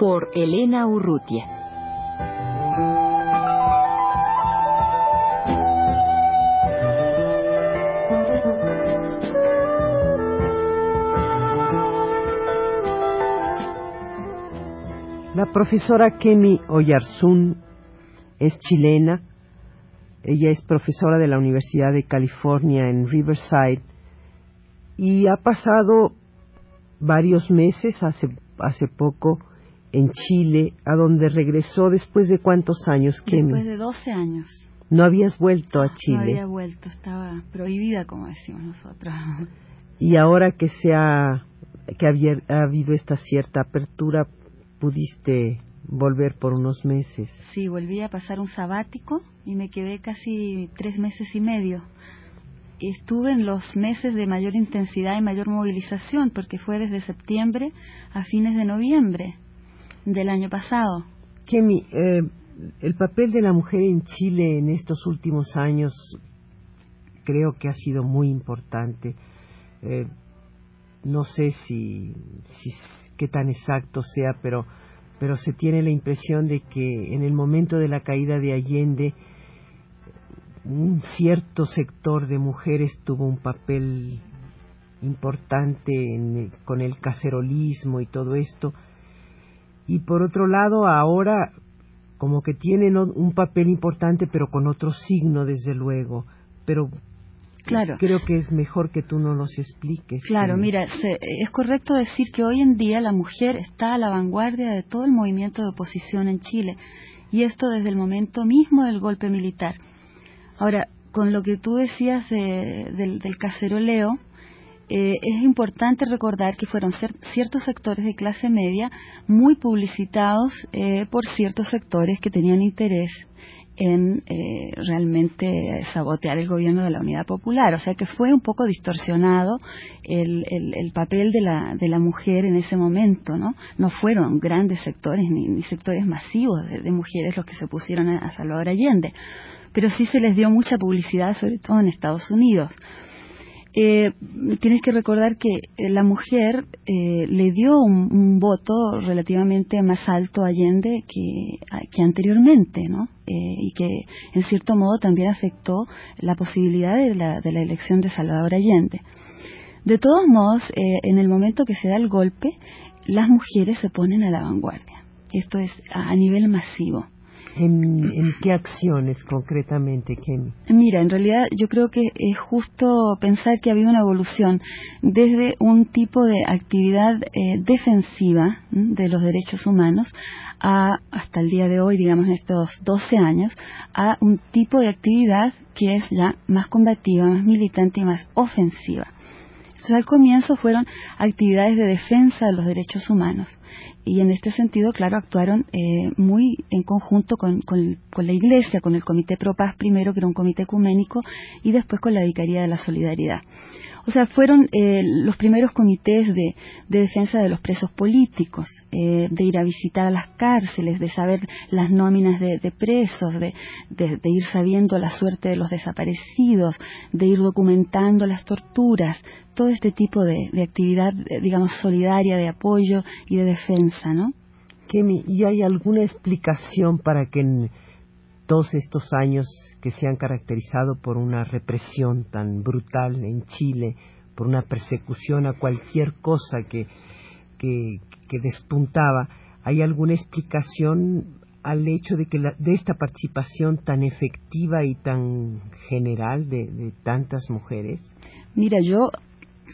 Por Elena Urrutia. La profesora Kemi Oyarzún es chilena ella es profesora de la Universidad de California en Riverside y ha pasado varios meses, hace, hace poco, en Chile, a donde regresó después de cuántos años, Después de 12 años. ¿No habías vuelto a Chile? No había vuelto, estaba prohibida, como decimos nosotros. Y ahora que se ha, que ha habido esta cierta apertura, pudiste volver por unos meses. Sí, volví a pasar un sabático y me quedé casi tres meses y medio. Estuve en los meses de mayor intensidad y mayor movilización, porque fue desde septiembre a fines de noviembre del año pasado. Kemi, eh, el papel de la mujer en Chile en estos últimos años creo que ha sido muy importante. Eh, no sé si, qué tan exacto sea, pero pero se tiene la impresión de que en el momento de la caída de Allende un cierto sector de mujeres tuvo un papel importante con el cacerolismo y todo esto y por otro lado ahora como que tienen un papel importante pero con otro signo desde luego pero Claro. Creo que es mejor que tú no los expliques. Claro, mira, es correcto decir que hoy en día la mujer está a la vanguardia de todo el movimiento de oposición en Chile, y esto desde el momento mismo del golpe militar. Ahora, con lo que tú decías del, caceroleo, eh, es importante recordar que fueron ciertos sectores de clase media muy publicitados eh, por ciertos sectores que tenían interés en eh, realmente sabotear el gobierno de la Unidad Popular. O sea que fue un poco distorsionado el, el, papel de la, de la mujer en ese momento, ¿no? No fueron grandes sectores ni, sectores masivos de, mujeres los que se opusieron a Salvador Allende, pero sí se les dio mucha publicidad, sobre todo en Estados Unidos eh, tienes que recordar que eh, la mujer eh, le dio un, voto relativamente más alto a Allende que, anteriormente, ¿no? Eh, y que en cierto modo también afectó la posibilidad de la, de la elección de Salvador Allende. De todos modos, en el momento que se da el golpe, las mujeres se ponen a la vanguardia. Esto es a nivel masivo. ¿En, qué acciones concretamente, Kenny? Mira, en realidad yo creo que es justo pensar que ha habido una evolución desde un tipo de actividad eh, defensiva de los derechos humanos a, hasta el día de hoy, digamos en estos 12 años, a un tipo de actividad que es ya más combativa, más militante y más ofensiva. Entonces, al comienzo fueron actividades de defensa de los derechos humanos y en este sentido, claro, actuaron eh, muy en conjunto con, con, la Iglesia, con el Comité Pro Paz primero, que era un comité ecuménico, y después con la Vicaría de la Solidaridad. O sea, fueron eh, los primeros comités de, defensa de los presos políticos, eh, de ir a visitar a las cárceles, de saber las nóminas de, presos, de, ir sabiendo la suerte de los desaparecidos, de ir documentando las torturas, todo este tipo de, actividad, eh, digamos, solidaria, de apoyo y de defensa, ¿no? ¿y hay alguna explicación para que en todos estos años que se han caracterizado por una represión tan brutal en Chile, por una persecución a cualquier cosa que, que, despuntaba, ¿hay alguna explicación al hecho de que de esta participación tan efectiva y tan general de tantas mujeres? Mira, yo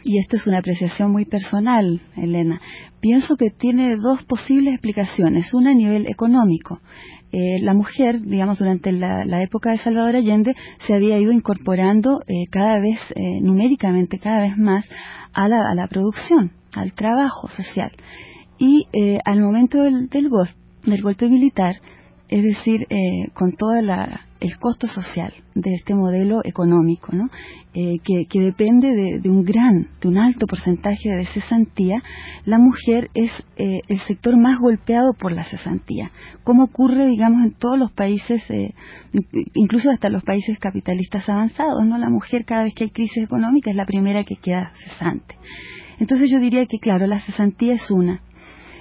y esto es una apreciación muy personal, Elena, pienso que tiene dos posibles explicaciones. Una a nivel económico. Eh, la mujer, digamos, durante la, época de Salvador Allende, se había ido incorporando eh, cada vez, eh, numéricamente, cada vez más a la, a la producción, al trabajo social Y eh, al momento del, del, del golpe militar, es decir, eh, con todo el costo social de este modelo económico, ¿no? Eh, que, depende de, un gran, de un alto porcentaje de cesantía, la mujer es eh, el sector más golpeado por la cesantía, como ocurre, digamos, en todos los países, incluso hasta los países capitalistas avanzados, ¿no? La mujer cada vez que hay crisis económica es la primera que queda cesante. Entonces yo diría que, claro, la cesantía es una,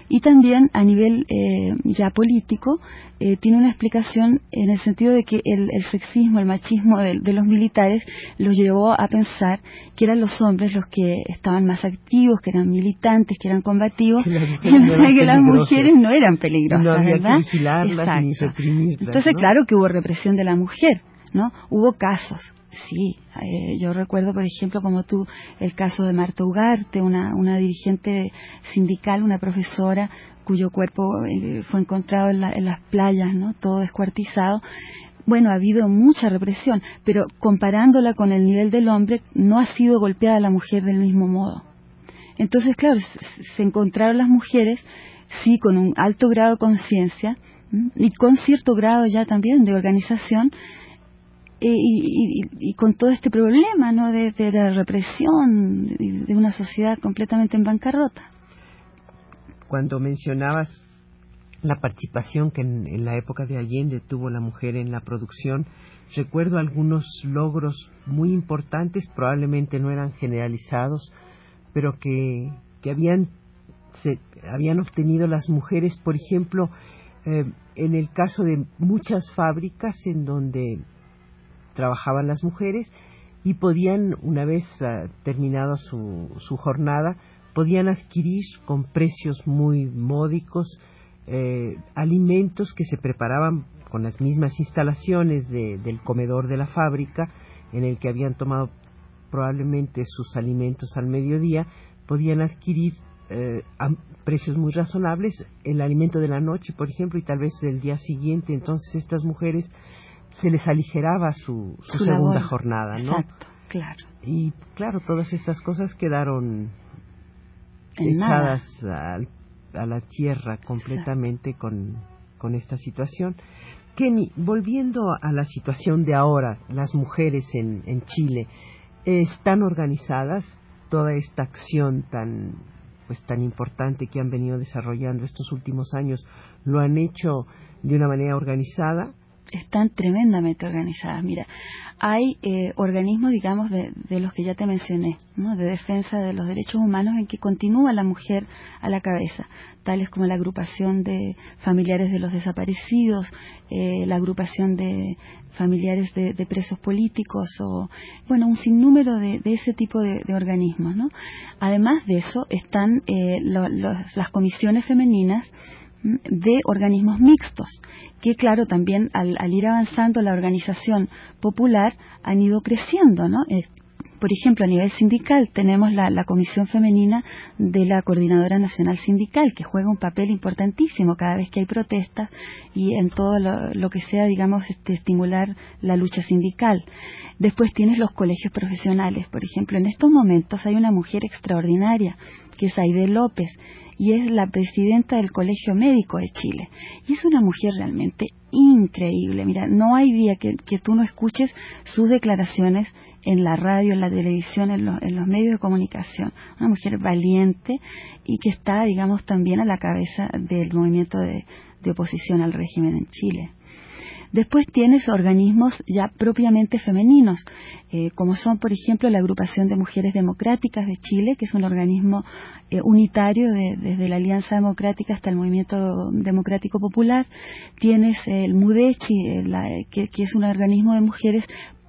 y también a nivel eh, ya político eh, tiene una explicación en el sentido de que el, sexismo, el machismo de, los militares los llevó a pensar que eran los hombres los que estaban más activos, que eran militantes, que eran combativos, que las mujeres no eran peligrosas, no había ¿verdad? Que vigilarlas ni Entonces, claro que hubo represión de la mujer, ¿no? Hubo casos, Sí, eh, yo recuerdo, por ejemplo, como tú, el caso de Marta Ugarte, una, dirigente sindical, una profesora cuyo cuerpo eh, fue encontrado en, las playas, ¿no? Todo descuartizado. Bueno, ha habido mucha represión, pero comparándola con el nivel del hombre, no ha sido golpeada la mujer del mismo modo. Entonces, claro, se encontraron las mujeres, sí, con un alto grado de conciencia y con cierto grado ya también de organización, eh, y, con todo este problema ¿no? de, la represión de una sociedad completamente en bancarrota. Cuando mencionabas la participación que en, la época de Allende tuvo la mujer en la producción, recuerdo algunos logros muy importantes, probablemente no eran generalizados, pero que, que habían, se, habían obtenido las mujeres, por ejemplo, eh, en el caso de muchas fábricas en donde trabajaban las mujeres y podían, una vez uh, terminada su, su, jornada, podían adquirir con precios muy módicos eh, alimentos que se preparaban con las mismas instalaciones de, del comedor de la fábrica en el que habían tomado probablemente sus alimentos al mediodía, podían adquirir eh, a precios muy razonables el alimento de la noche, por ejemplo, y tal vez del día siguiente. Entonces estas mujeres se les aligeraba su, segunda jornada, ¿no? Exacto, claro. Y claro, todas estas cosas quedaron echadas a la tierra completamente con, con esta situación. Kenny, volviendo a la situación de ahora, las mujeres en, en Chile, ¿están organizadas toda esta acción tan pues tan importante que han venido desarrollando estos últimos años? ¿Lo han hecho de una manera organizada? Están tremendamente organizadas. Mira, hay eh, organismos, digamos, de, los que ya te mencioné, ¿no? de defensa de los derechos humanos en que continúa la mujer a la cabeza, tales como la agrupación de familiares de los desaparecidos, eh, la agrupación de familiares de, presos políticos o, bueno, un sinnúmero de, ese tipo de, organismos. ¿no? Además de eso están eh, las comisiones femeninas de organismos mixtos, que claro, también al, ir avanzando la organización popular han ido creciendo, ¿no? Por ejemplo, a nivel sindical tenemos la, Comisión Femenina de la Coordinadora Nacional Sindical, que juega un papel importantísimo cada vez que hay protestas y en todo lo, que sea, digamos, este, estimular la lucha sindical. Después tienes los colegios profesionales. Por ejemplo, en estos momentos hay una mujer extraordinaria, que es Aide López, y es la presidenta del Colegio Médico de Chile. Y es una mujer realmente increíble. Mira, no hay día que, tú no escuches sus declaraciones en la radio, en la televisión, en, los medios de comunicación. Una mujer valiente y que está, digamos, también a la cabeza del movimiento de oposición al régimen en Chile. Después tienes organismos ya propiamente femeninos, eh, como son, por ejemplo, la Agrupación de Mujeres Democráticas de Chile, que es un organismo eh, unitario desde la Alianza Democrática hasta el Movimiento Democrático Popular. Tienes el MUDECHI, eh, que, que es un organismo de mujeres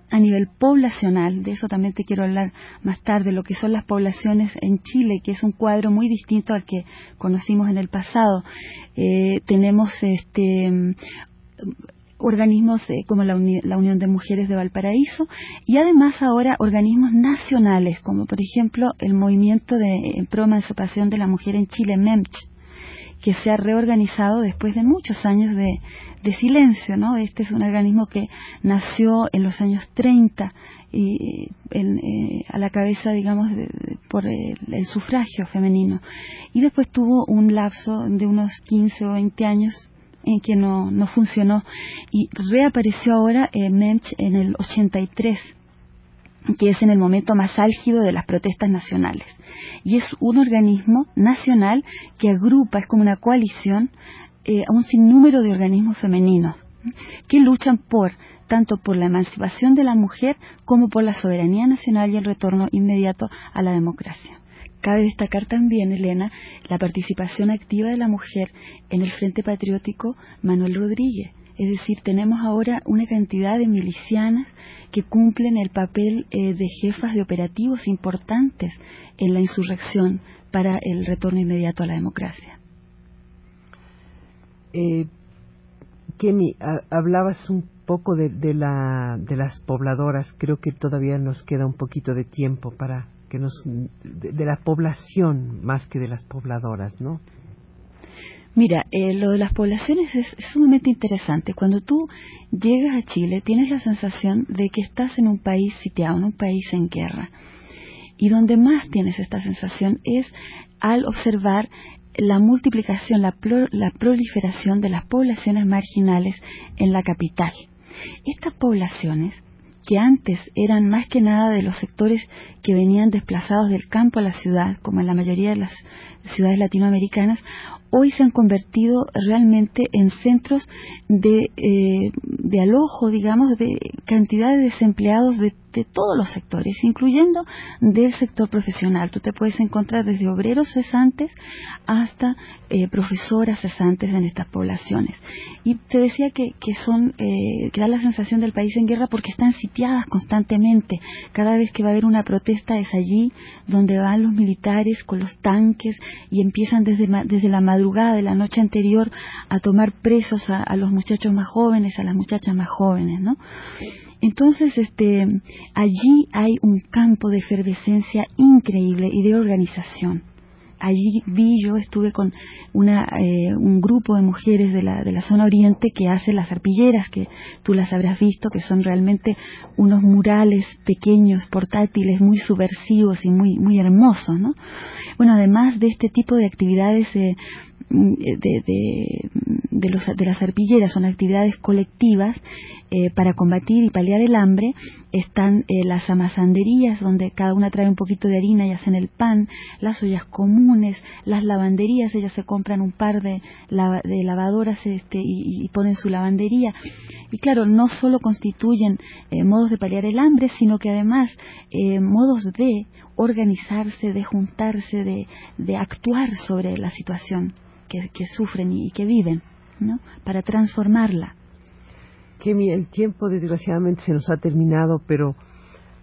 a nivel poblacional, de eso también te quiero hablar más tarde, lo que son las poblaciones en Chile, que es un cuadro muy distinto al que conocimos en el pasado. tenemos este organismos eh, como la, Unión de Mujeres de Valparaíso y además ahora organismos nacionales como por ejemplo el Movimiento de Pro Emancipación de la Mujer en Chile, MEMCH, que se ha reorganizado después de muchos años de, silencio, ¿no? Este es un organismo que nació en los años 30 y eh, a la cabeza, digamos, por el, sufragio femenino. Y después tuvo un lapso de unos 15 o 20 años en que no, no funcionó y reapareció ahora eh, MEMCH en el 83 que es en el momento más álgido de las protestas nacionales. Y es un organismo nacional que agrupa, es como una coalición, eh, a un sinnúmero de organismos femeninos que luchan por tanto por la emancipación de la mujer como por la soberanía nacional y el retorno inmediato a la democracia. Cabe destacar también, Elena, la participación activa de la mujer en el Frente Patriótico Manuel Rodríguez, es decir, tenemos ahora una cantidad de milicianas que cumplen el papel eh, de jefas de operativos importantes en la insurrección para el retorno inmediato a la democracia. Eh, Kemi, hablabas un poco de, de, la, de las pobladoras. Creo que todavía nos queda un poquito de tiempo para que nos de la población más que de las pobladoras, ¿no? Mira, eh, lo de las poblaciones es, sumamente interesante. Cuando tú llegas a Chile tienes la sensación de que estás en un país sitiado, en un país en guerra. Y donde más tienes esta sensación es al observar la multiplicación, la, la proliferación de las poblaciones marginales en la capital. Estas poblaciones que antes eran más que nada de los sectores que venían desplazados del campo a la ciudad, como en la mayoría de las ciudades latinoamericanas, hoy se han convertido realmente en centros de, eh, de alojo, digamos, de cantidad de desempleados de, todos los sectores, incluyendo del sector profesional. Tú te puedes encontrar desde obreros cesantes hasta eh, profesoras cesantes en estas poblaciones. Y te decía que, que son, eh, que da la sensación del país en guerra porque están sitiadas constantemente. Cada vez que va a haber una protesta es allí donde van los militares con los tanques y empiezan desde, desde la madrugada de la noche anterior a tomar presos a, los muchachos más jóvenes, a las muchachas más jóvenes, ¿no? Entonces, este, allí hay un campo de efervescencia increíble y de organización allí vi yo estuve con una, eh, un grupo de mujeres de la, de la zona oriente que hace las arpilleras que tú las habrás visto que son realmente unos murales pequeños portátiles muy subversivos y muy muy hermosos no bueno además de este tipo de actividades eh, de, de, de, los, de las arpilleras son actividades colectivas eh, para combatir y paliar el hambre. Están eh, las amasanderías, donde cada una trae un poquito de harina y hacen el pan, las ollas comunes, las lavanderías, ellas se compran un par de, lavadoras este, y, ponen su lavandería. Y claro, no solo constituyen eh, modos de paliar el hambre, sino que además modos de organizarse, de juntarse, de, actuar sobre la situación que, sufren y, que viven, ¿no? Para transformarla. Kemi, el tiempo desgraciadamente se nos ha terminado, pero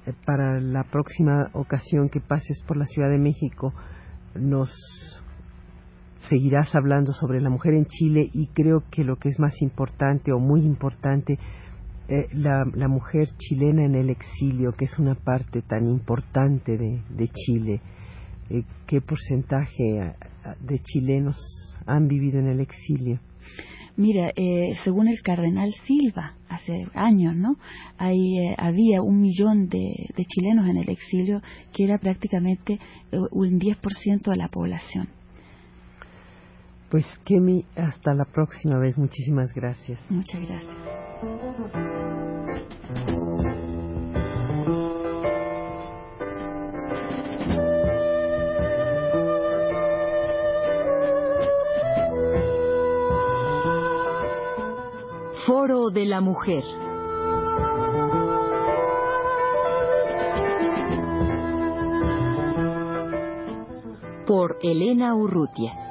eh, para la próxima ocasión que pases por la Ciudad de México nos seguirás hablando sobre la mujer en Chile y creo que lo que es más importante o muy importante, eh, la, mujer chilena en el exilio, que es una parte tan importante de, de Chile. Eh, ¿Qué porcentaje de chilenos han vivido en el exilio. Mira, eh, según el cardenal Silva, hace años, ¿no? Ahí eh, había un millón de, chilenos en el exilio, que era prácticamente eh, un 10% de la población. Pues, Kemi, hasta la próxima vez. Muchísimas gracias. Muchas gracias. Foro de la Mujer. Por Elena Urrutia.